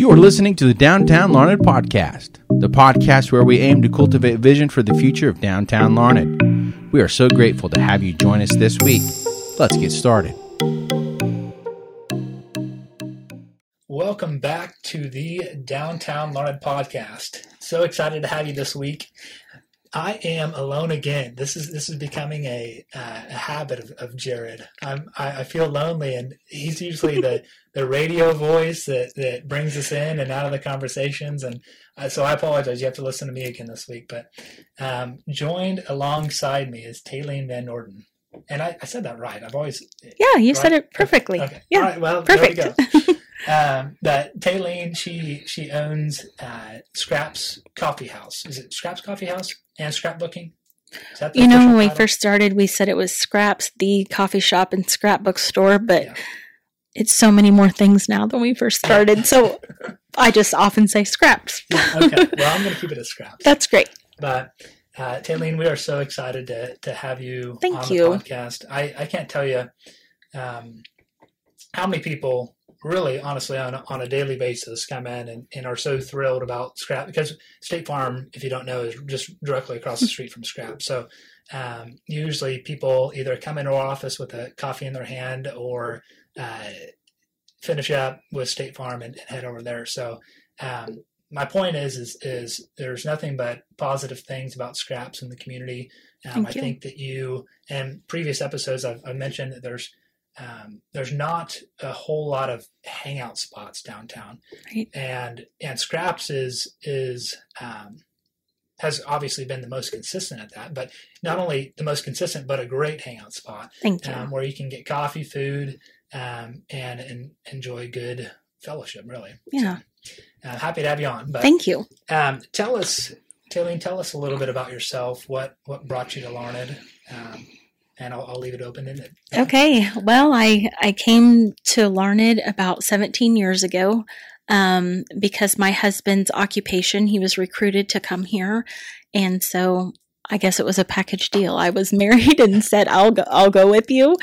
You are listening to the Downtown Larned Podcast, the podcast where we aim to cultivate vision for the future of downtown Larned. We are so grateful to have you join us this week. Let's get started. Welcome back to the Downtown Larned Podcast. So excited to have you this week. I am alone again. This is this is becoming a, uh, a habit of, of Jared. I'm, I, I feel lonely, and he's usually the, the radio voice that, that brings us in and out of the conversations. And uh, so I apologize. You have to listen to me again this week. But um, joined alongside me is Tayleen Van Norden. And I, I, said that right. I've always yeah, you right? said it perfectly. Okay. Yeah, All right. Well, perfect. there we go. um, that Tayleen, she she owns uh, Scraps Coffee House. Is it Scraps Coffee House and Scrapbooking? You know, when we first started, we said it was Scraps, the coffee shop and scrapbook store, but yeah. it's so many more things now than we first started. So I just often say Scraps. okay, well, I'm going to keep it as Scraps. That's great. But uh, Tayleen, we are so excited to to have you Thank on you. the podcast. I I can't tell you um, how many people really honestly on a, on a daily basis come in and, and are so thrilled about scrap because state farm if you don't know is just directly across the street from scrap. So um, usually people either come into our office with a coffee in their hand or uh, finish up with state farm and, and head over there. So um, my point is, is is there's nothing but positive things about scraps in the community. Um, i think that you and previous episodes I've, I've mentioned that there's um, there's not a whole lot of hangout spots downtown, right. and and Scraps is is um, has obviously been the most consistent at that. But not only the most consistent, but a great hangout spot. Thank you. Um, where you can get coffee, food, um, and, and enjoy good fellowship. Really. Yeah. So, uh, happy to have you on. But, Thank you. Um, tell us, Tayleen, tell us a little bit about yourself. What what brought you to Larned? And I'll, I'll leave it open ended. Okay. Well, I I came to Larned about 17 years ago um, because my husband's occupation, he was recruited to come here, and so I guess it was a package deal. I was married and said I'll go I'll go with you,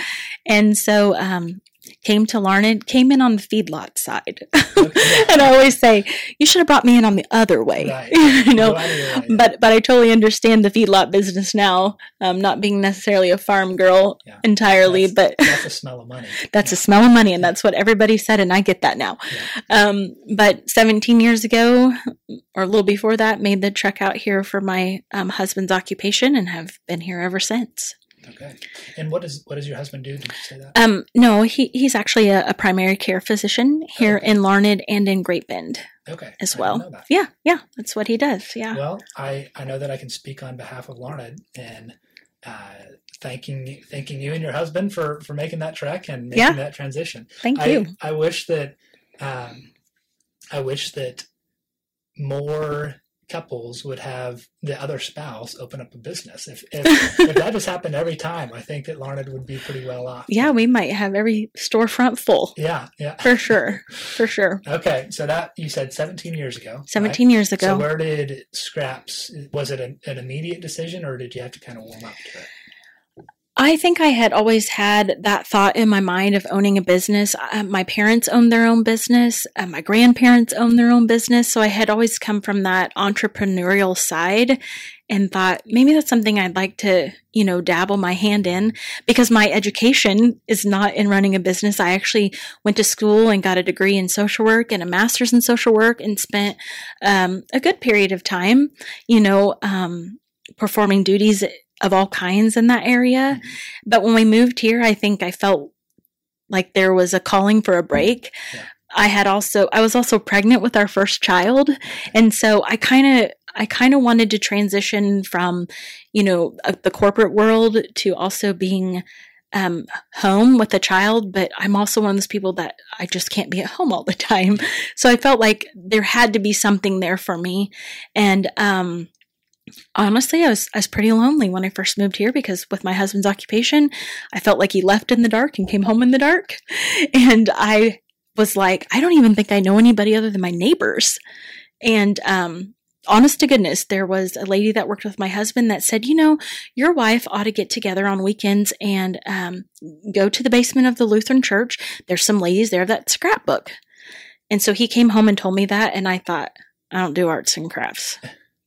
and so um, came to Larned, came in on the feedlot side. Okay. and I always say, you should have brought me in on the other way. Right. you know, right. but but I totally understand the feedlot business now. Um, not being necessarily a farm girl yeah. entirely, that's, but that's a smell of money. that's yeah. a smell of money, and that's what everybody said, and I get that now. Yeah. Um, but 17 years ago, or a little before that, made the trek out here for my um, husband's occupation, and have been here ever since. Okay. And what does what does your husband do? Did you say that? Um, no, he he's actually a, a primary care physician here okay. in Larned and in Great Bend. Okay. As well. Yeah, yeah, that's what he does. Yeah. Well, I I know that I can speak on behalf of Larned and uh, thanking thanking you and your husband for for making that trek and making yeah. that transition. Thank I, you. I wish that um, I wish that more couples would have the other spouse open up a business. If if, if that just happened every time, I think that Larned would be pretty well off. Yeah, we might have every storefront full. Yeah, yeah. For sure. For sure. okay, so that you said 17 years ago. 17 right? years ago. So where did Scraps was it an, an immediate decision or did you have to kind of warm up to it? I think I had always had that thought in my mind of owning a business. Uh, my parents owned their own business. Uh, my grandparents owned their own business. So I had always come from that entrepreneurial side and thought maybe that's something I'd like to, you know, dabble my hand in because my education is not in running a business. I actually went to school and got a degree in social work and a master's in social work and spent um, a good period of time, you know, um, performing duties of all kinds in that area. Mm-hmm. But when we moved here, I think I felt like there was a calling for a break. Yeah. I had also I was also pregnant with our first child, and so I kind of I kind of wanted to transition from, you know, uh, the corporate world to also being um, home with a child, but I'm also one of those people that I just can't be at home all the time. So I felt like there had to be something there for me. And um, honestly, I was I was pretty lonely when I first moved here because with my husband's occupation, I felt like he left in the dark and came home in the dark. And I was like, I don't even think I know anybody other than my neighbors. And um, honest to goodness, there was a lady that worked with my husband that said, you know, your wife ought to get together on weekends and um, go to the basement of the Lutheran church. There's some ladies there that scrapbook. And so he came home and told me that, and I thought, I don't do arts and crafts.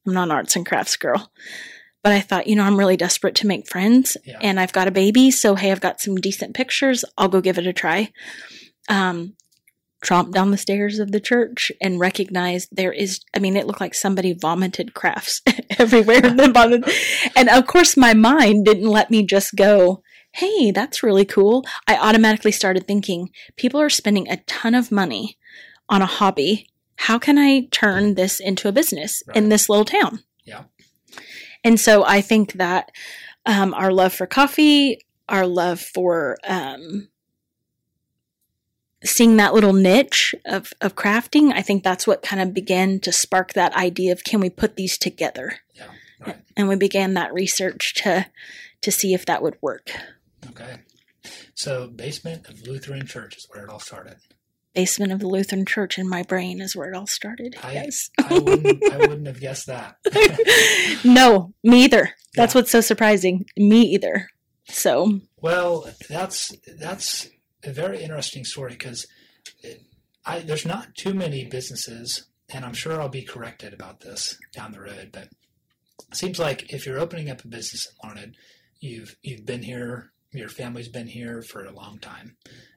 I'm not an arts and crafts girl. But I thought, you know, I'm really desperate to make friends, Yeah. and I've got a baby, so hey, I've got some decent pictures. I'll go give it a try. Um, tromped down the stairs of the church and recognized there is i mean it looked like somebody vomited crafts everywhere in the bottom and of course my mind didn't let me just go hey that's really cool i automatically started thinking people are spending a ton of money on a hobby how can i turn this into a business in this little town Yeah. and so i think that um, our love for coffee our love for um, seeing that little niche of, of crafting, I think that's what kind of began to spark that idea of can we put these together? Yeah. Right. And we began that research to to see if that would work. Okay. So, basement of Lutheran Church is where it all started. Basement of the Lutheran Church in my brain is where it all started. I- yes. I wouldn't. I wouldn't have guessed that. no, me either. That's Yeah. what's so surprising. Me either. So Well, that's that's a very interesting story because I there's not too many businesses, and I'm sure I'll be corrected about this down the road, but it seems like if you're opening up a business in Larned, you've you've been here, your family's been here for a long time,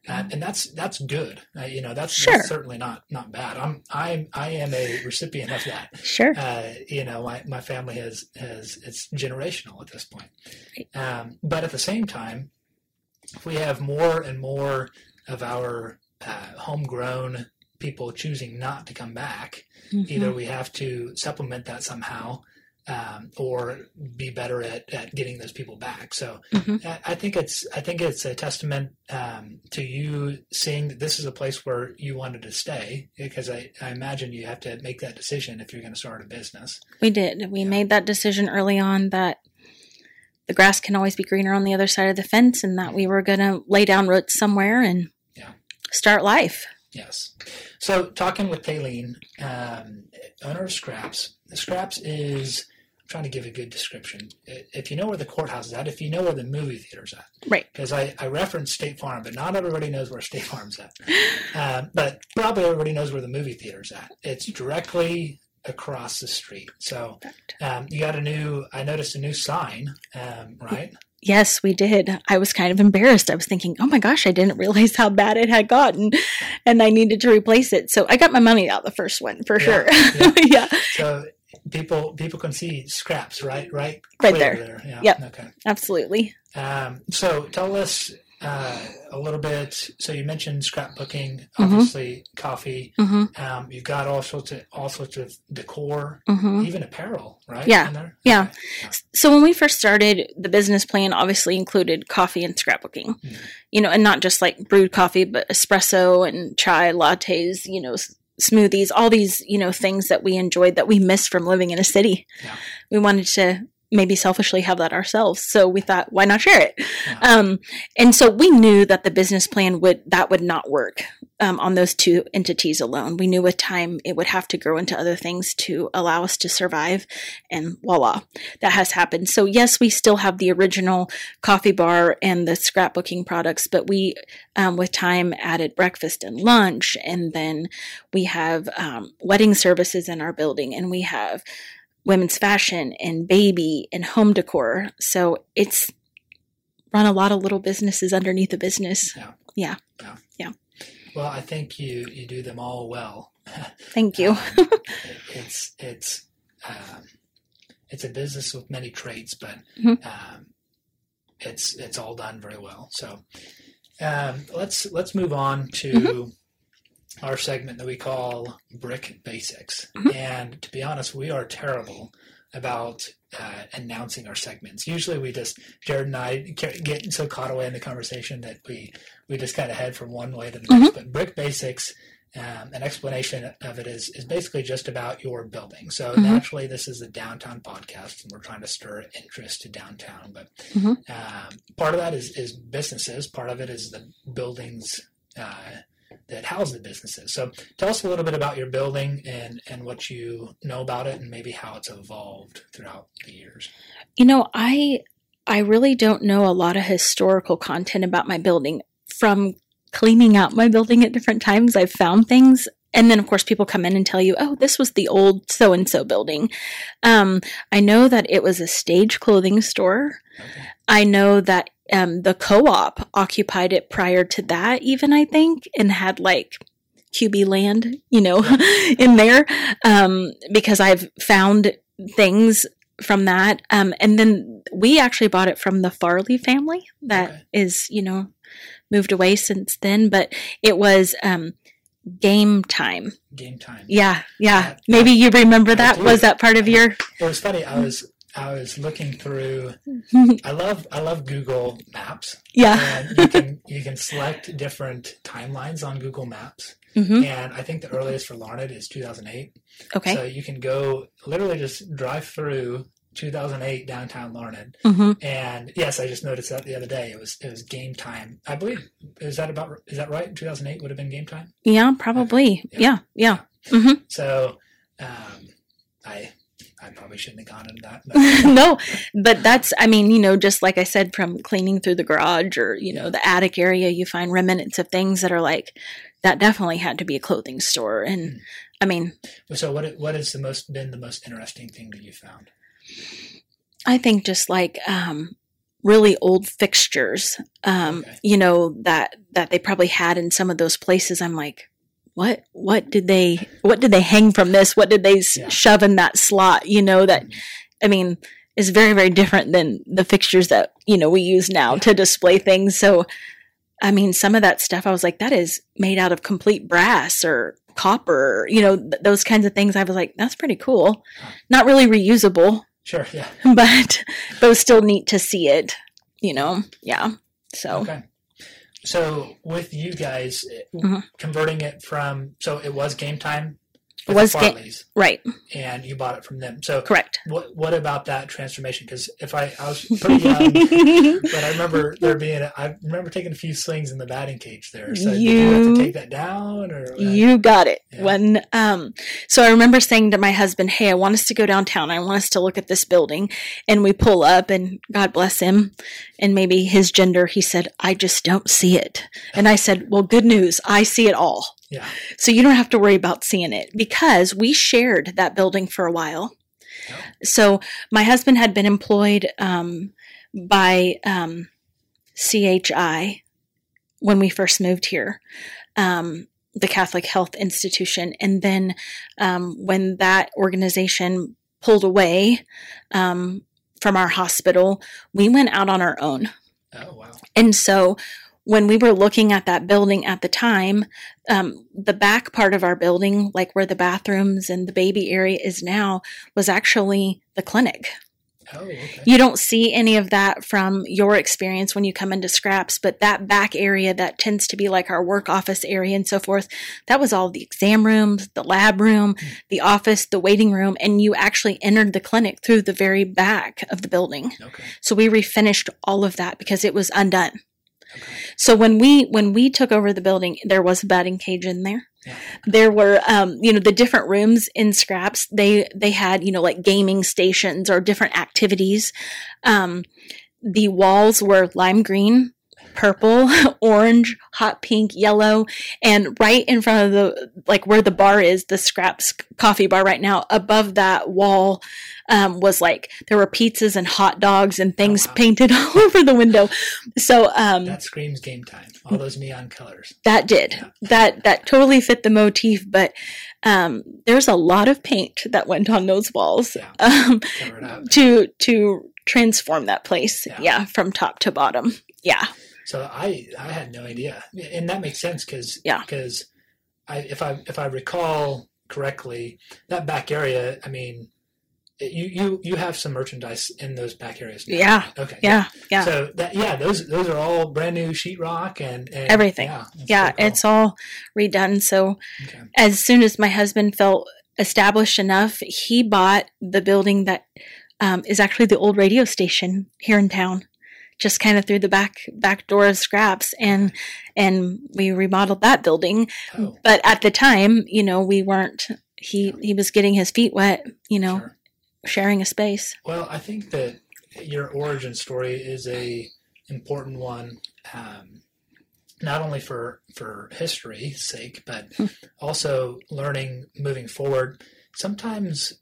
uh, and that's that's good. Uh, you know, that's, Sure. that's certainly not not bad. I'm I'm I am a recipient of that sure. uh, you know, my, my family has, has, it's generational at this point. Um, but at the same time, if we have more and more of our uh, homegrown people choosing not to come back, either Mhm. we have to supplement that somehow um, or be better at, at getting those people back. So Mhm. I, I think it's I think it's a testament um, to you seeing that this is a place where you wanted to stay because I, I imagine you have to make that decision if you're going to start a business. We did. We Yeah. made that decision early on that the grass can always be greener on the other side of the fence and that we were going to lay down roots somewhere and Yeah. start life. Yes. So talking with Tayleen, um, owner of Scraps. Scraps is I'm trying to give a good description. If you know where the courthouse is at, if you know where the movie theater's at, Right. Because I, I referenced State Farm, but not everybody knows where State Farm's at. Um, but probably everybody knows where the movie theater's at. It's directly across the street. So um, you got a new. I noticed a new sign, um, right? Yes, we did. I was kind of embarrassed. I was thinking, oh my gosh, I didn't realize how bad it had gotten and I needed to replace it. So I got my money out the first one for Yeah, sure. yeah. yeah, So people people can see scraps, right? Right, Right Clear there. Yeah. Yep. Okay. absolutely. Um, so tell us uh, a little bit. So you mentioned scrapbooking, Mhm. obviously coffee. hmm Um, you've got all sorts of all sorts of decor, hmm even apparel, right? Yeah. there? Yeah. So when we first started, the business plan obviously included coffee and scrapbooking. Mhm. You know, and not just like brewed coffee, but espresso and chai lattes, you know, smoothies, all these, you know, things that we enjoyed that we missed from living in a city. Yeah. We wanted to maybe selfishly have that ourselves. So we thought, why not share it? Yeah. Um, and so we knew that the business plan would that would not work um, on those two entities alone. We knew with time it would have to grow into other things to allow us to survive, and voila, that has happened. So yes, we still have the original coffee bar and the scrapbooking products, but we, um, with time, added breakfast and lunch, and then we have um, wedding services in our building, and we have women's fashion and baby and home decor. So it's run a lot of little businesses underneath the business. Yeah. Yeah. Yeah. yeah. Well, I think you you do them all well. Thank you. Um, it- it's it's um, it's a business with many traits, but Mhm. um, it's it's all done very well. So um, let's let's move on to Mm-hmm. Our segment that we call Brick Basics. Mhm. And to be honest, we are terrible about uh, announcing our segments. Usually, we just Jared and I get so caught away in the conversation that we we just kind of head from one way to the next. But Brick Basics um, an explanation of it is is basically just about your building. So Mhm. naturally, this is a downtown podcast, and we're trying to stir interest to downtown. But Mhm. um, part of that is is businesses. Part of it is the buildings uh, that house the businesses. So tell us a little bit about your building and and what you know about it, and maybe how it's evolved throughout the years. You know, I I really don't know a lot of historical content about my building. From cleaning out my building at different times, I've found things. and then of course people come in and tell you, oh, this was the old so and so building. Um, I know that it was a stage clothing store. Okay. I know that um, the co-op occupied it prior to that, even I think, and had like QB land, you know, in there, um, because I've found things from that. Um, and then we actually bought it from the Farley family that Okay. is, you know, moved away since then. But it was um, game time. Game time. Yeah, yeah. Yeah. Maybe you remember I that. do. Was that part of your? It was funny. I was I was looking through. I love I love Google Maps, yeah. and you can you can select different timelines on Google Maps. hmm And I think the earliest for Larned is 2008. Okay. So you can go literally just drive through 2008 downtown Larned. hmm And yes, I just noticed that the other day. It was it was game time. I believe is that about is that right? 2008 would have been game time. Yeah, probably. Yeah. Yeah, yeah. So um, I I probably shouldn't have gone into that. no, but that's, I mean, you know, just like I said, from cleaning through the garage or, you know, the attic area, you find remnants of things that are like, that definitely had to be a clothing store. And I mean, So what what has the most been the most interesting thing that you found? I think just like, um, really old fixtures, um, Okay. you know, that, that they probably had in some of those places. I'm like, what, what did they, what did they hang from this? What did they Yeah. shove in that slot? You know, that, Mhm. I mean, is very, very different than the fixtures that, you know, we use now Yeah. to display things. So, I mean, some of that stuff, I was like, that is made out of complete brass or copper, you know, th- those kinds of things. I was like, that's pretty cool. Not really reusable, Sure. Yeah. but, but it was still neat to see it, you know? Yeah. So, Okay. So with you guys Mhm. converting it from so it was game time. Was the ga- right. and you bought it from them. So Correct. what what about that transformation? Because if I I was pretty young, but I remember there being a, I remember taking a few slings in the batting cage there. So you have to take that down or You got it. Yeah. When um so I remember saying to my husband, "Hey, I want us to go downtown. I want us to look at this building." And we pull up and God bless him and maybe his gender, he said, "I just don't see it." And I said, "Well, good news. I see it all." Yeah So you don't have to worry about seeing it because we shared that building for a while. Oh. So my husband had been employed um, by um, CHI when we first moved here, um, the Catholic Health Institution, and then um, when that organization pulled away um, from our hospital, we went out on our own. oh wow And so when we were looking at that building at the time, um, the back part of our building, like where the bathrooms and the baby area is now, was actually the clinic. oh okay You don't see any of that from your experience when you come into scraps, but that back area that tends to be like our work office area and so forth, that was all the exam rooms, the lab room, the office, the waiting room, and you actually entered the clinic through the very back of the building. okay So we refinished all of that because it was undone. Okay So when we when we took over the building, there was a batting cage in there. yeah There were um, you know the different rooms in Scraps. They they had you know like gaming stations or different activities. Um, the walls were lime green, purple, orange, hot pink, yellow, and right in front of the like where the bar is, the Scraps coffee bar right now. Above that wall um, was like there were pizzas and hot dogs and things wow. painted all over the window. So um, that screams game time all those neon colors that did Yeah. that that totally fit the motif but um there's a lot of paint that went on those walls Yeah. um cover it up to to transform that place Yeah. yeah, from top to bottom yeah So I I had no idea, and that makes sense because Yeah. because I if I if I recall correctly, that back area. I mean, you you you have some merchandise in those back areas. now. Yeah. Okay. yeah yeah So that yeah, those those are all brand new sheetrock and, and Everything. Yeah, yeah cool. it's all redone so okay. as soon as my husband felt established enough he bought the building that um, is actually the old radio station here in town just kind of through the back back door of scraps and and we remodeled that building Oh, but at the time you know we weren't he he was getting his feet wet you know sure. sharing a space Well, I think that your origin story is a important one um, not only for for history's sake, but Hmm. also learning moving forward. Sometimes,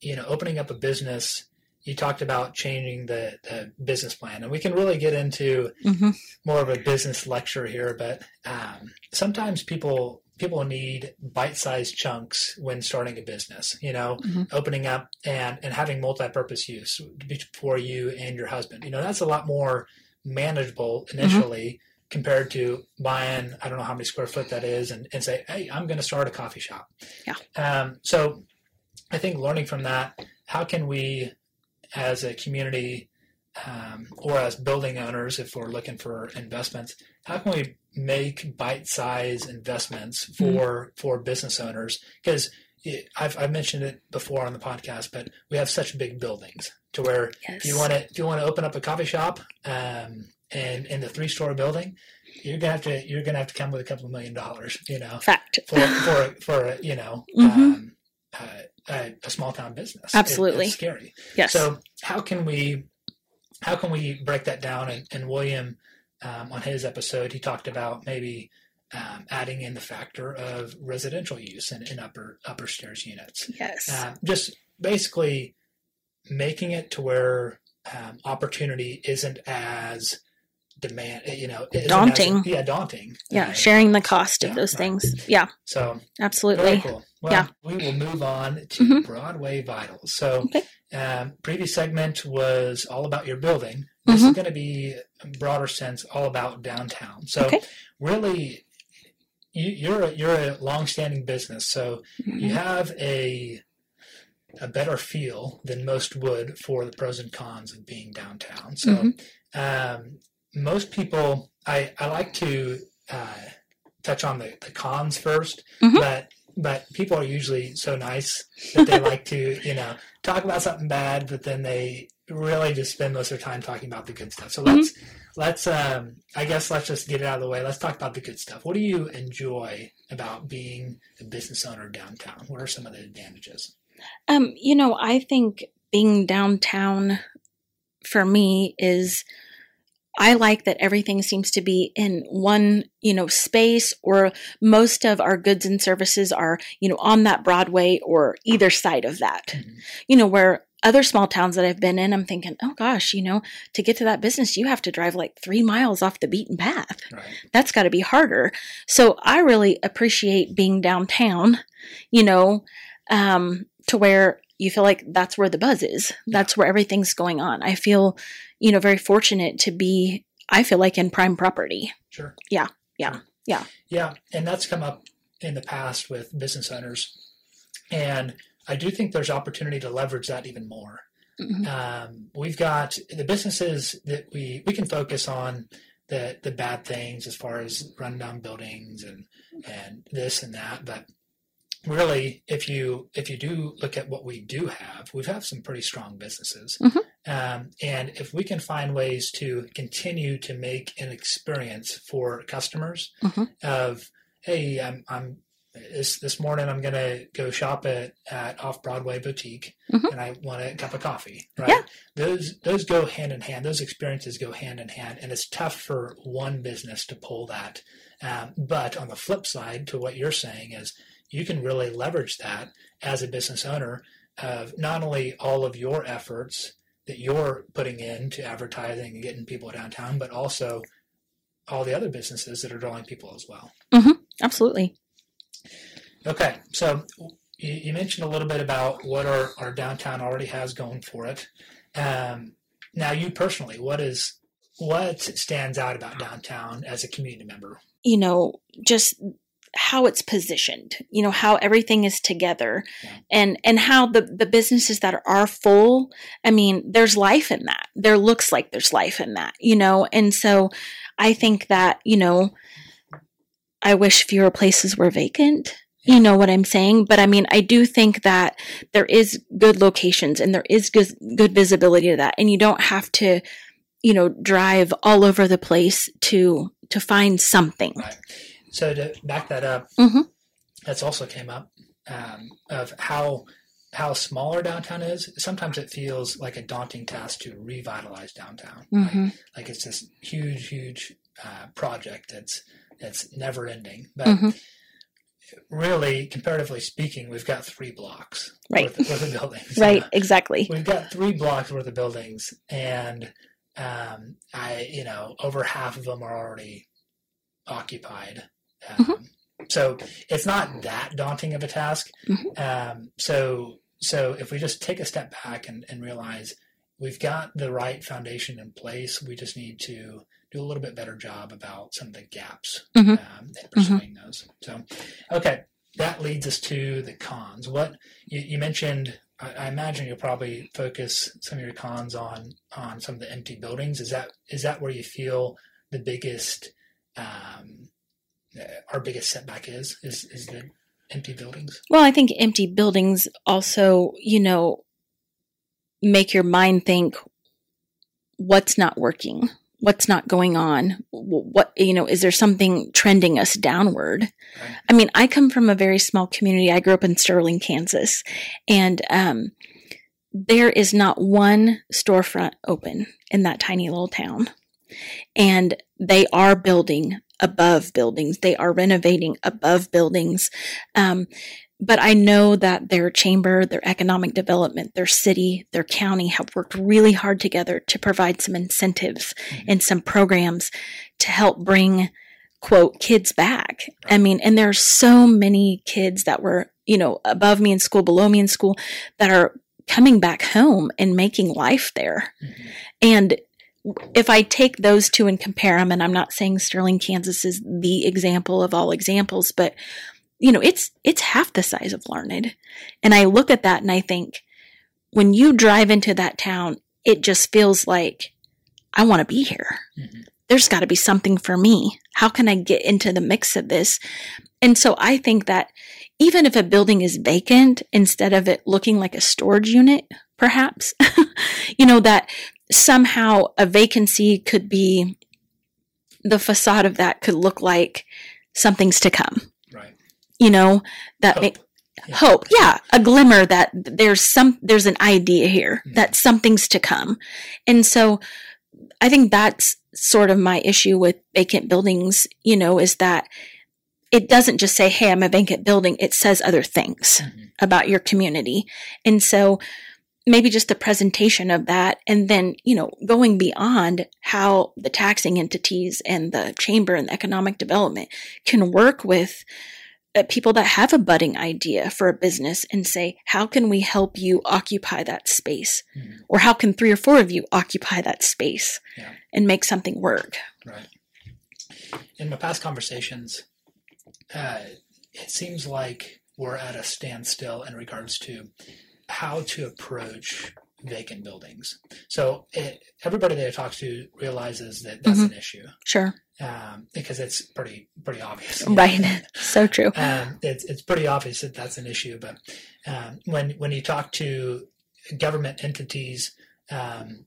you know, opening up a business. You talked about changing the, the business plan, and we can really get into hmm more of a business lecture here. But um, sometimes people people need bite-sized chunks when starting a business. You know, Mhm. opening up and and having multi-purpose use for you and your husband. You know, that's a lot more manageable initially compared to buying I don't know how many square foot that is and, and say, hey, I'm going to start a coffee shop. Yeah. Um, so I think learning from that, how can we as a community um, or as building owners, if we're looking for investments, how can we make bite-sized investments for for business owners? Because I've, I've mentioned it before on the podcast, but we have such big buildings to where Yes. if you want to if you want to open up a coffee shop um, and in the three story building, you're gonna have to you're gonna have to come with a couple of million dollars, you know, Fact. for for for you know Mhm. um, uh, a, a small town business. It- Absolutely. it's scary. Yes. So how can we how can we break that down? And, and William um, on his episode, he talked about maybe um, adding in the factor of residential use in, in upper upper stairs units. yes. Um, just basically making it to where um, opportunity isn't as demand, you know, isn't as- Daunting. yeah, daunting. yeah. Uh, Sharing the cost of yeah, those right. things. Yeah. so very Absolutely. cool. Well, Yeah. we will move on to Mhm. Broadway Vitals. So, Okay. um, previous segment was all about your building. This is Mhm. going to be, in broader sense, all about downtown. So, Okay. really, you, you're a, you're a long-standing business, so you Mhm. have a a better feel than most would for the pros and cons of being downtown. So, Mhm. um, most people, I, I like to uh, touch on the, the cons 1st Mhm. but but people are usually so nice that they like to you know talk about something bad, but then they really just spend most of their time talking about the good stuff. So let's let's um, I guess let's just get it out of the way. Let's talk about the good stuff. What do you enjoy about being a business owner downtown? What are some of the advantages? Um, you know, I think being downtown for me is I like that everything seems to be in one, you know, space or most of our goods and services are, you know, on that Broadway or either side of that. Mhm. You know, where other small towns that I've been in, I'm thinking, oh gosh, you know, to get to that business, you have to drive like three miles off the beaten path Right. that's got to be harder. So I really appreciate being downtown, you know, um, to where you feel like that's where the buzz is. That's where everything's going on. I feel, you know, very fortunate to be, I feel like in prime property. Sure. Yeah. Yeah. Sure. Yeah. Yeah. And that's come up in the past with business owners. And I do think there's opportunity to leverage that even more. Mhm. Um, we've got the businesses that we, we can focus on the, the bad things as far as rundown buildings and, and this and that. But really, if you, if you do look at what we do have, we have have some pretty strong businesses. Mhm. Um, and if we can find ways to continue to make an experience for customers Mhm. of, hey, I'm, I'm this this morning I'm gonna go shop at, at Off Broadway Boutique Mhm. and I want a cup of coffee. Right? Yeah. Those those go hand in hand. Those experiences go hand in hand, and it's tough for one business to pull that. Um, but on the flip side to what you're saying is you can really leverage that as a business owner of not only all of your efforts that you're putting into advertising and getting people downtown, but also all the other businesses that are drawing people as well. Absolutely. Okay, so you, you mentioned a little bit about what our, our downtown already has going for it. Um, now, you personally, what is what stands out about downtown as a community member? You know, just how it's positioned, you know, how everything is together Yeah. and, and how the, the businesses that are full, I mean, there's life in that. There looks like there's life in that, you know, and so I think that, you know, I wish fewer places were vacant. You know what I'm saying? But I mean, I do think that there is good locations and there is good, good visibility to that. And you don't have to, you know, drive all over the place to, to find something. Right. So to back that up, Mhm. that's also came up um, of how how smaller downtown is. Sometimes it feels like a daunting task to revitalize downtown. Like, Mhm. like it's this huge, huge uh, project that's that's never ending. But Mhm. really, comparatively speaking, we've got three blocks Right. worth, worth of buildings. Right, Uh, exactly. we've got three blocks worth of buildings, and um, I, you know, over half of them are already occupied. Um, So it's not that daunting of a task. Mhm. Um, so, so if we just take a step back and, and realize we've got the right foundation in place, we just need to do a little bit better job about some of the gaps Mhm. um, and pursuing those. So, okay, that leads us to the cons. What you, you mentioned, I, imagine you'll probably focus some of your cons on on some of the empty buildings. Is that is that where you feel the biggest um, our biggest setback is is is the empty buildings? Well, I think empty buildings also, you know, make your mind think what's not working, what's not going on, what, you know, is there something trending us downward? Right. I mean, I come from a very small community. I grew up in Sterling, Kansas, and um, there is not one storefront open in that tiny little town. And they are building above buildings. They are renovating above buildings. Um, but I know that their chamber, their economic development, their city, their county have worked really hard together to provide some incentives Mhm. and some programs to help bring quote kids back. I mean, and there are so many kids that were, you know, above me in school, below me in school that are coming back home and making life there. Mhm. And if I take those two and compare them, and I'm not saying Sterling, Kansas is the example of all examples, but you know, it's it's half the size of Larned. And I look at that and I think, when you drive into that town, it just feels like I want to be here. Mhm. There's got to be something for me. How can I get into the mix of this? And so I think that even if a building is vacant, instead of it looking like a storage unit, perhaps, you know, that somehow a vacancy could be the facade of that could look like something's to come Right. you know that Hope. make Yeah. hope yeah a glimmer that there's some there's an idea here Mhm. that something's to come and so i think that's sort of my issue with vacant buildings you know is that it doesn't just say hey i'm a vacant building it says other things Mhm. about your community and so maybe just the presentation of that and then you know going beyond how the taxing entities and the chamber and the economic development can work with uh, people that have a budding idea for a business and say how can we help you occupy that space Mhm. or how can three or four of you occupy that space Yeah. and make something work Right. In my past conversations, uh, it seems like we're at a standstill in regards to how to approach vacant buildings. So it, everybody that I talk to realizes that that's an issue sure um, because it's pretty pretty obvious. right so true um, it's it's pretty obvious that that's an issue. But um, when when you talk to government entities, um,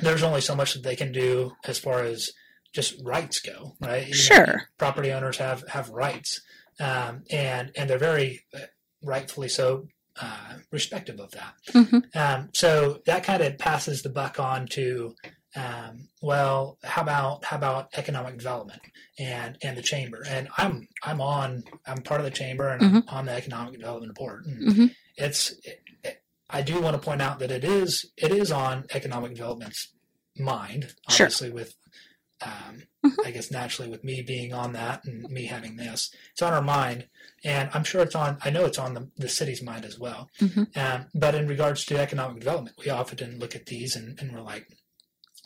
there's only so much that they can do as far as just rights go, right? You know, Sure. property owners have have rights, um, and and they're very uh, rightfully so. Uh, respective of that, Mhm. um, so that kind of passes the buck on to um, well, how about how about economic development and and the chamber? And I'm I'm on I'm part of the chamber and I'm on the economic development board. And Mhm. It's it, it- I do want to point out that it is it is on economic development's mind, Sure. obviously with. Um, Mhm. I guess naturally, with me being on that and me having this, it's on our mind, and I'm sure it's on. I know it's on the, the city's mind as well. Mhm. Um, but in regards to economic development, we often look at these and, and we're like,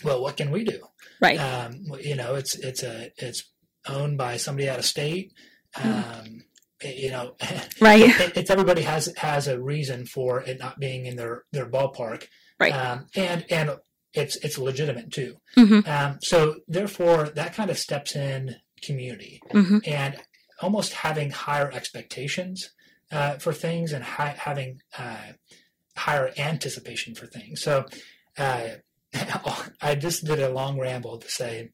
well, what can we do? right Um, you know, it's it's a it's owned by somebody out of state. Um, it- you know, right it, it's everybody has has a reason for it not being in their their ballpark, Right. Um, and and it's it's legitimate too. Mhm. Um, so therefore, that kind of steps in community hmm and almost having higher expectations uh, for things and hi- having uh, higher anticipation for things. So uh, I just did a long ramble to say,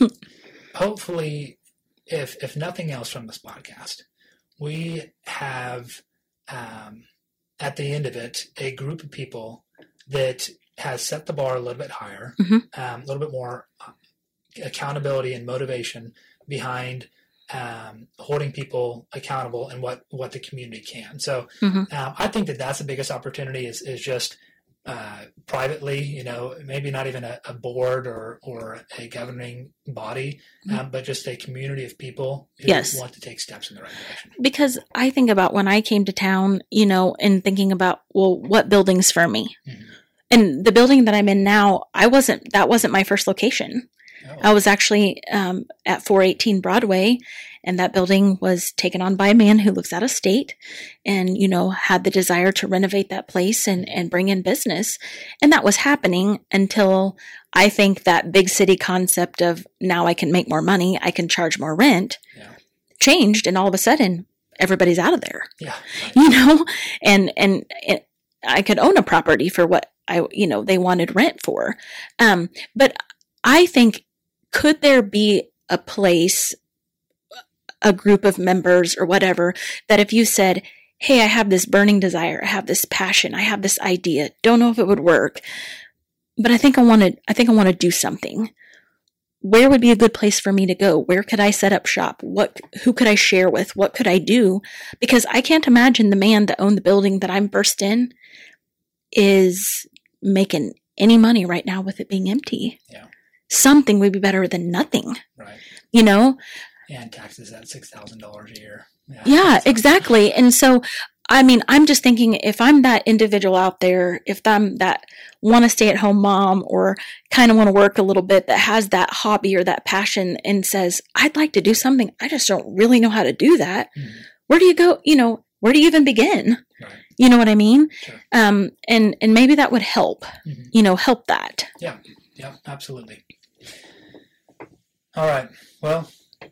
hopefully, if if nothing else from this podcast, we have um, at the end of it a group of people that has set the bar a little bit higher, Mhm. um, a little bit more uh, accountability and motivation behind um, holding people accountable and what what the community can. So Mhm. um, I think that that's the biggest opportunity is is just uh, privately, you know, maybe not even a, a board or or a governing body, um, but just a community of people who Yes. want to take steps in the right direction. because I think about when I came to town, you know, and thinking about, well, what building's for me? Mhm. And the building that I'm in now, I wasn't, that wasn't my first location. Oh, I was actually um, at 418 Broadway, and that building was taken on by a man who lives out of state and, you know, had the desire to renovate that place and, and bring in business. And that was happening until I think that big city concept of now I can make more money, I can charge more rent Yeah. changed, and all of a sudden, everybody's out of there yeah, right. you know and and it, i could own a property for what i you know they wanted rent for um but i think could there be a place a group of members or whatever that if you said hey i have this burning desire i have this passion i have this idea don't know if it would work but i think i want to i think i want to do something where would be a good place for me to go? Where could i set up shop? What who could i share with? What could i do? Because i can't imagine the man that owned the building that i'm first in is making any money right now with it being empty. Yeah. Something would be better than nothing right. you know And taxes at six thousand dollars a year. yeah So- exactly and so i mean i'm just thinking if i'm that individual out there if i'm that want to stay at home mom or kind of want to work a little bit that has that hobby or that passion and says i'd like to do something i just don't really know how to do that Mhm. where do you go you know where do you even begin Right. you know what i mean Sure. um and and maybe that would help Mhm. you know help that Yeah, yeah, absolutely. All right. Well,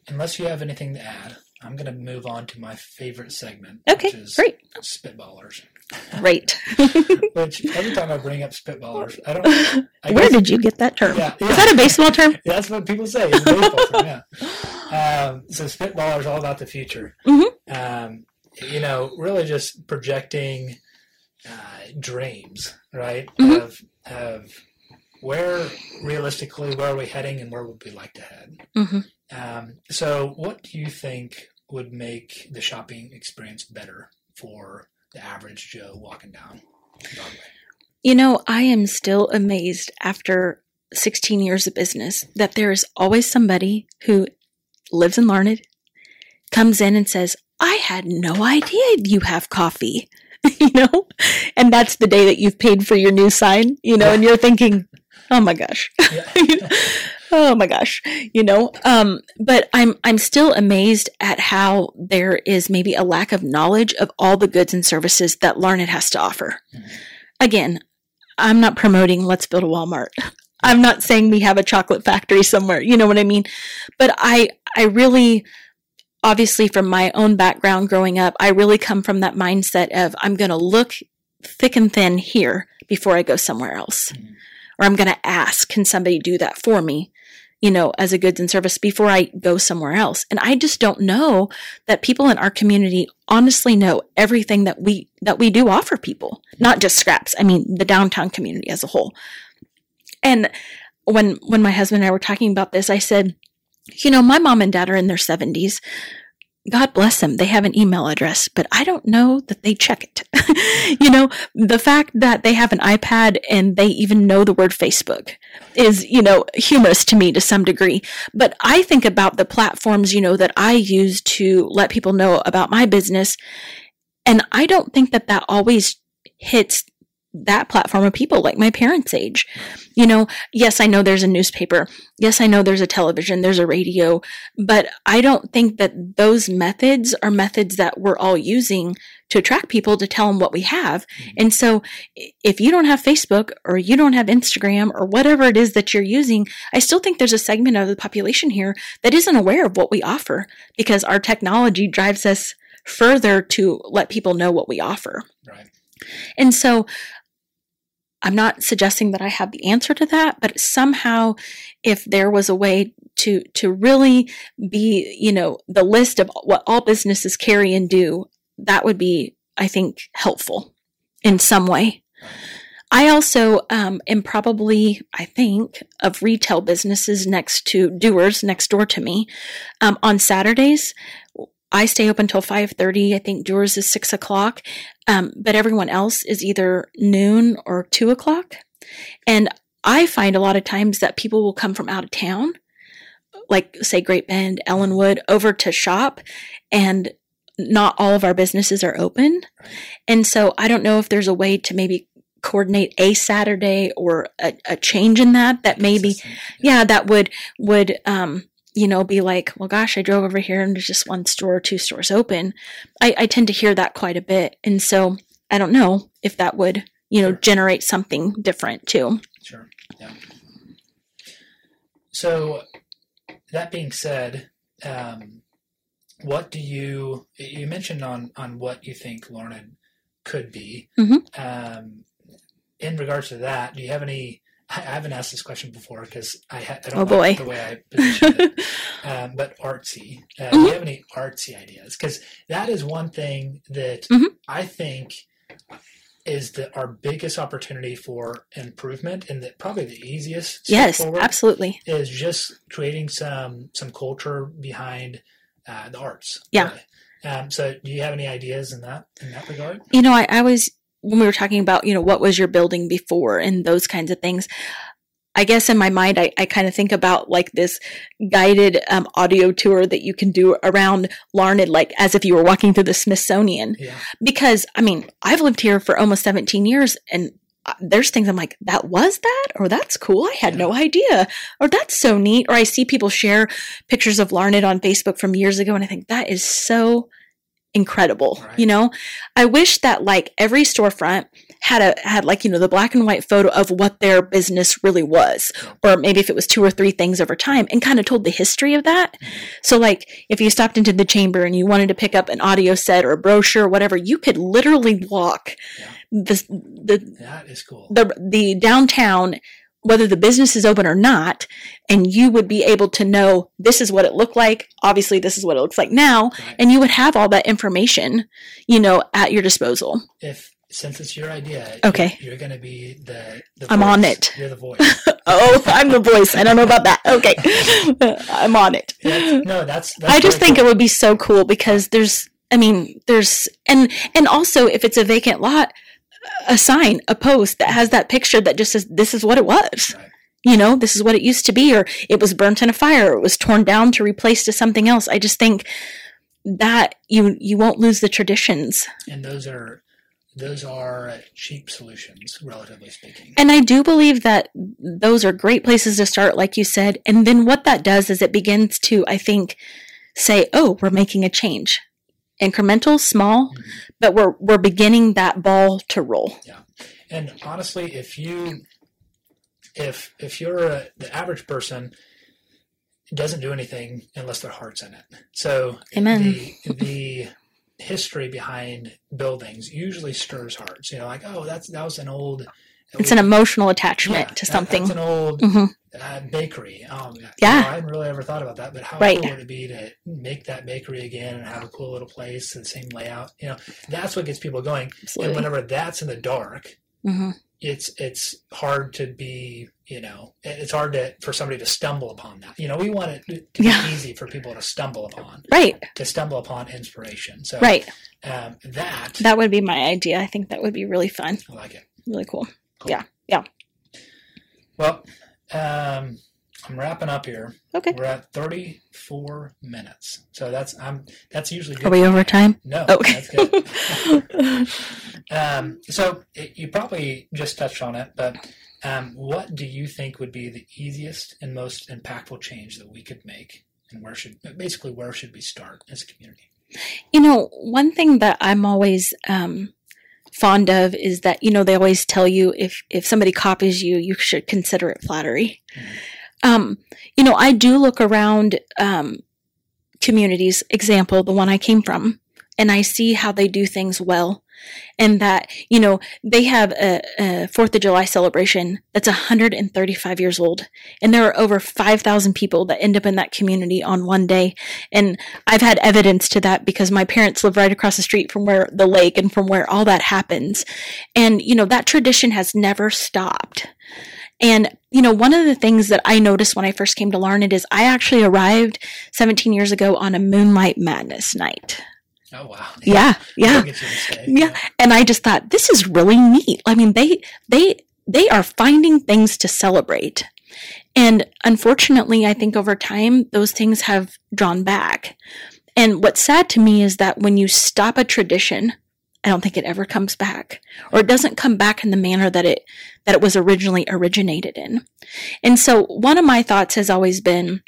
unless you have anything to add, I'm going to move on to my favorite segment, okay which is great spitballers. great Which every time I bring up spitballers, I don't. I where guess- did you get that term Yeah, is that a baseball term Yeah, that's what people say. It's a baseball term, yeah. Um, so spitballers all about the future. Mhm. Um, you know, really just projecting uh, dreams, right? Mhm. Of of where realistically where are we heading and where would we like to head? hmm Um, so, what do you think would make the shopping experience better for the average Joe walking down Broadway? You know, I am still amazed after 16 years of business that there is always somebody who lives in Larned, comes in and says, I had no idea you have coffee. you know? And that's the day that you've paid for your new sign, you know, and you're thinking, oh my gosh. Yeah. oh my gosh you know um but i'm i'm still amazed at how there is maybe a lack of knowledge of all the goods and services that larned has to offer Mhm. again i'm not promoting let's build a walmart i'm not saying we have a chocolate factory somewhere you know what i mean but i i really obviously from my own background growing up i really come from that mindset of i'm going to look thick and thin here before i go somewhere else Mhm. Or i'm going to ask can somebody do that for me you know as a goods and service before i go somewhere else? And i just don't know that people in our community honestly know everything that we that we do offer people not just scraps i mean the downtown community as a whole. And when when my husband and i were talking about this i said you know my mom and dad are in their 70s God bless them. They have an email address, but I don't know that they check it. you know, the fact that they have an iPad and they even know the word Facebook is, you know, humorous to me to some degree. But I think about the platforms, you know, that I use to let people know about my business. And I don't think that that always hits that platform of people like my parents' age. You know, yes, I know there's a newspaper. Yes, I know there's a television, there's a radio, but I don't think that those methods are methods that we're all using to attract people to tell them what we have. Mm-hmm. And so if you don't have Facebook or you don't have Instagram or whatever it is that you're using, I still think there's a segment of the population here that isn't aware of what we offer because our technology drives us further to let people know what we offer. Right. And so I'm not suggesting that I have the answer to that, but somehow if there was a way to to really be, you know, the list of what all businesses carry and do, that would be I think helpful in some way. I also um, am probably, I think, of retail businesses next to doers next door to me. Um, on Saturdays, I stay up until five thirty. I think doers is six o'clock, um, but everyone else is either noon or two o'clock. And I find a lot of times that people will come from out of town, like say Great Bend, Ellinwood, over to shop, and not all of our businesses are open. And so I don't know if there's a way to maybe coordinate a Saturday or a, a change in that that maybe yeah that would would um you know be like well gosh i drove over here and there's just one store or two stores open i, I tend to hear that quite a bit and so i don't know if that would you know Sure. generate something different too Sure. Yeah. So, that being said, um, what do you you mentioned on on what you think Larned could be? Mhm. Um, in regards to that, do you have any? I haven't asked this question before because I, ha- I don't Oh, like boy. the way I positioned it. um, but artsy. Uh, Do Mhm. you have any artsy ideas? Because that is one thing that Mhm. I think is the our biggest opportunity for improvement, and that probably the easiest. yes absolutely Is just creating some some culture behind uh, the arts. Yeah. really. Um, so, do you have any ideas in that in that regard? you know I, I was when we were talking about you know what was your building before and those kinds of things i guess in my mind i, I kind of think about like this guided um, audio tour that you can do around larned like as if you were walking through the smithsonian Yeah. because I mean, I've lived here for almost 17 years and uh, there's things I'm like, that was that? Or that's cool. I had no idea. Or that's so neat. Or I see people share pictures of Larned on Facebook from years ago and I think that is so incredible. Right. You know, I wish that like every storefront had a, had like, you know, the black and white photo of what their business really was. Or maybe if it was two or three things over time and kind of told the history of that. Mm-hmm. So, like, if you stopped into the chamber and you wanted to pick up an audio set or a brochure or whatever, you could literally walk Yeah. the the That is cool. the the downtown, whether the business is open or not, and you would be able to know this is what it looked like. Obviously, this is what it looks like now, Right. and you would have all that information, you know, at your disposal. if since it's your idea, Okay. you're, going to be the. the I'm on it. You're the voice. Oh, I'm the voice. I don't know about that. Okay, I'm on it. That's- no, that's. that's I just think cool. it would be so cool because there's, I mean, there's, and and also if it's a vacant lot, a sign, a post that has that picture that just says this is what it was. Right. You know, this is what it used to be, or it was burnt in a fire, or it was torn down to replace to something else. I just think that you you won't lose the traditions. and those are those are cheap solutions, relatively speaking. And I do believe that those are great places to start, like you said. And then what that does is it begins to, I think, say, oh, we're making a change. Incremental, small, Mhm. but we're we're beginning that ball to roll. Yeah, And honestly, if you if if you're a, the average person doesn't do anything unless their heart's in it. So Amen. the the history behind buildings usually stirs hearts. You know, like oh, that's that was an old. It's an emotional attachment yeah, to something. That's an old hmm uh, bakery. Um, you Yeah. know, I hadn't really ever thought about that, but how Right. cool would it be to make that bakery again and have a cool little place, the same layout? You know, that's what gets people going. And whenever that's in the dark, hmm it's it's hard to be you know it's hard to for somebody to stumble upon that you know we want it to be Yeah. easy for people to stumble upon Right, to stumble upon inspiration so right. um, that That would be my idea. I think that would be really fun, i like it really cool. Cool. Yeah, yeah. well um, i'm wrapping up here Okay. we're at 34 minutes so that's i'm that's usually good Are we over time? no Okay. that's good um, so it, you probably just touched on it but um, what do you think would be the easiest and most impactful change that we could make and where should basically where should we start as a community You know, one thing that I'm always um, fond of is that you know they always tell you if if somebody copies you, you should consider it flattery. Um, you know, I do look around um, communities. Example, the one I came from, and I see how they do things well, and that you know they have a, a Fourth of July celebration that's 135 years old, and there are over 5,000 people that end up in that community on one day. And I've had evidence to that because my parents live right across the street from where the lake and from where all that happens, and you know that tradition has never stopped. And, you know, one of the things that I noticed when I first came to Larned is I actually arrived 17 years ago on a Moonlight Madness night. Oh wow. Yeah, yeah. I'll get you to stay. Yeah. And I just thought this is really neat. I mean, they they they are finding things to celebrate. And unfortunately, I think over time those things have drawn back. And what's sad to me is that when you stop a tradition, I don't think it ever comes back or it doesn't come back in the manner that it that it was originally originated in. And so one of my thoughts has always been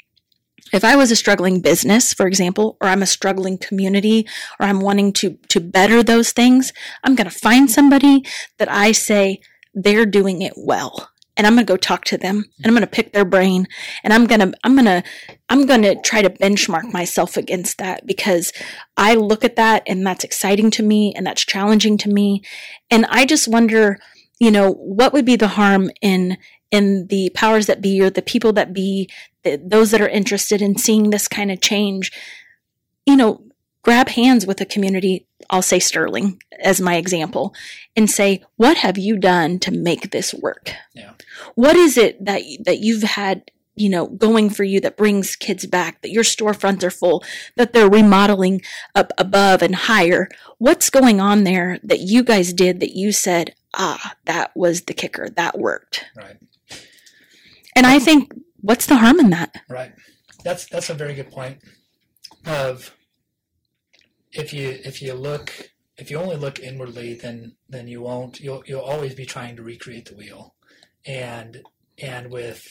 if I was a struggling business, for example, or I'm a struggling community, or I'm wanting to, to better those things, I'm going to find somebody that I say they're doing it well. And I'm going to go talk to them and I'm going to pick their brain and I'm going to, I'm going to, I'm going to try to benchmark myself against that because I look at that and that's exciting to me and that's challenging to me. And I just wonder, you know, what would be the harm in, in the powers that be or the people that be, the, those that are interested in seeing this kind of change, you know, grab hands with a community, I'll say Sterling as my example, and say, what have you done to make this work? Yeah. What is it that, that you've had you know, going for you that brings kids back, that your storefronts are full, that they're remodeling up above and higher. What's going on there that you guys did that you said, ah, that was the kicker, that worked? Right. And I think, what's the harm in that? Right. That's that's a very good point. Of if you if you look if you only look inwardly, then then you won't you'll you'll always be trying to recreate the wheel, and and with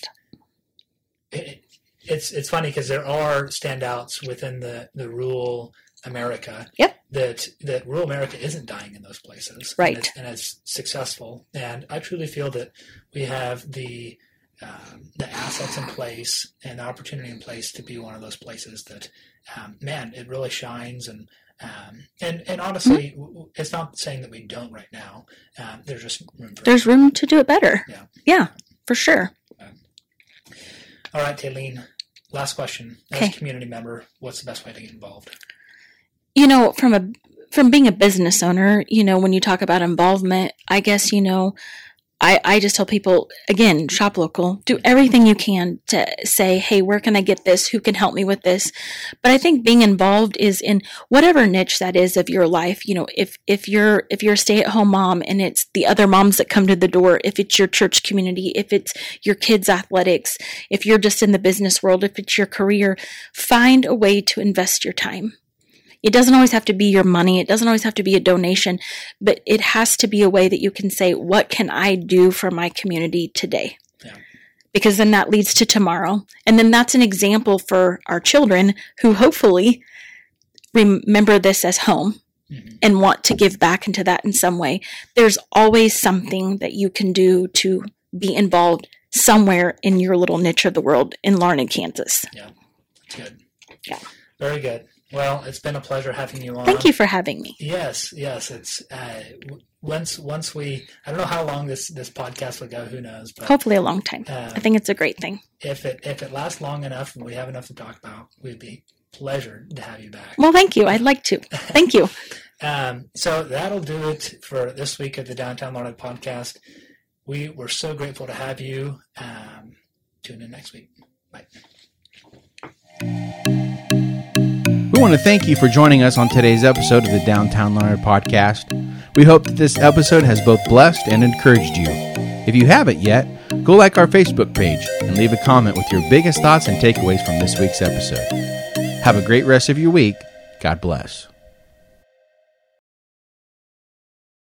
it, it's it's funny because there are standouts within the the rural America. Yep. That that rural America isn't dying in those places. Right. And it's, and it's successful. And I truly feel that we have the um, the assets in place and the opportunity in place to be one of those places that, um, man, it really shines and. Um, and and honestly, Mm-hmm. it's not saying that we don't right now. Um, there's just room for There's room to do it better. Yeah. Yeah, for sure. All right, Tayleen. Last question. As Okay. a community member, what's the best way to get involved? you know from a from being a business owner you know when you talk about involvement i guess you know i i just tell people again shop local. Do everything you can to say hey where can i get this? Who can help me with this? But i think being involved is in whatever niche that is of your life. You know if if you're if you're a stay-at-home mom and it's the other moms that come to the door if it's your church community if it's your kids athletics if you're just in the business world if it's your career find a way to invest your time it doesn't always have to be your money. It doesn't always have to be a donation, but it has to be a way that you can say, what can I do for my community today? Yeah. Because then that leads to tomorrow. And then that's an example for our children who hopefully remember this as home Mhm. and want to give back into that in some way. There's always something that you can do to be involved somewhere in your little niche of the world in Larned, Kansas. That's good. Yeah. Very good. Well, it's been a pleasure having you on. Thank you for having me. Yes, yes. It's uh, once once we. I don't know how long this this podcast will go. Who knows? But Hopefully, a long time. uh, I think it's a great thing. if it if it lasts long enough and we have enough to talk about, we'd be pleasured to have you back. Well, thank you. I'd like to. Thank you. Um, so that'll do it for this week of the Downtown Larned Podcast. We were so grateful to have you. Um, tune in next week. Bye. Want to thank you for joining us on today's episode of the Downtown Larned Podcast. We hope that this episode has both blessed and encouraged you. If you haven't yet, go like our Facebook page and leave a comment with your biggest thoughts and takeaways from this week's episode. Have a great rest of your week. God bless.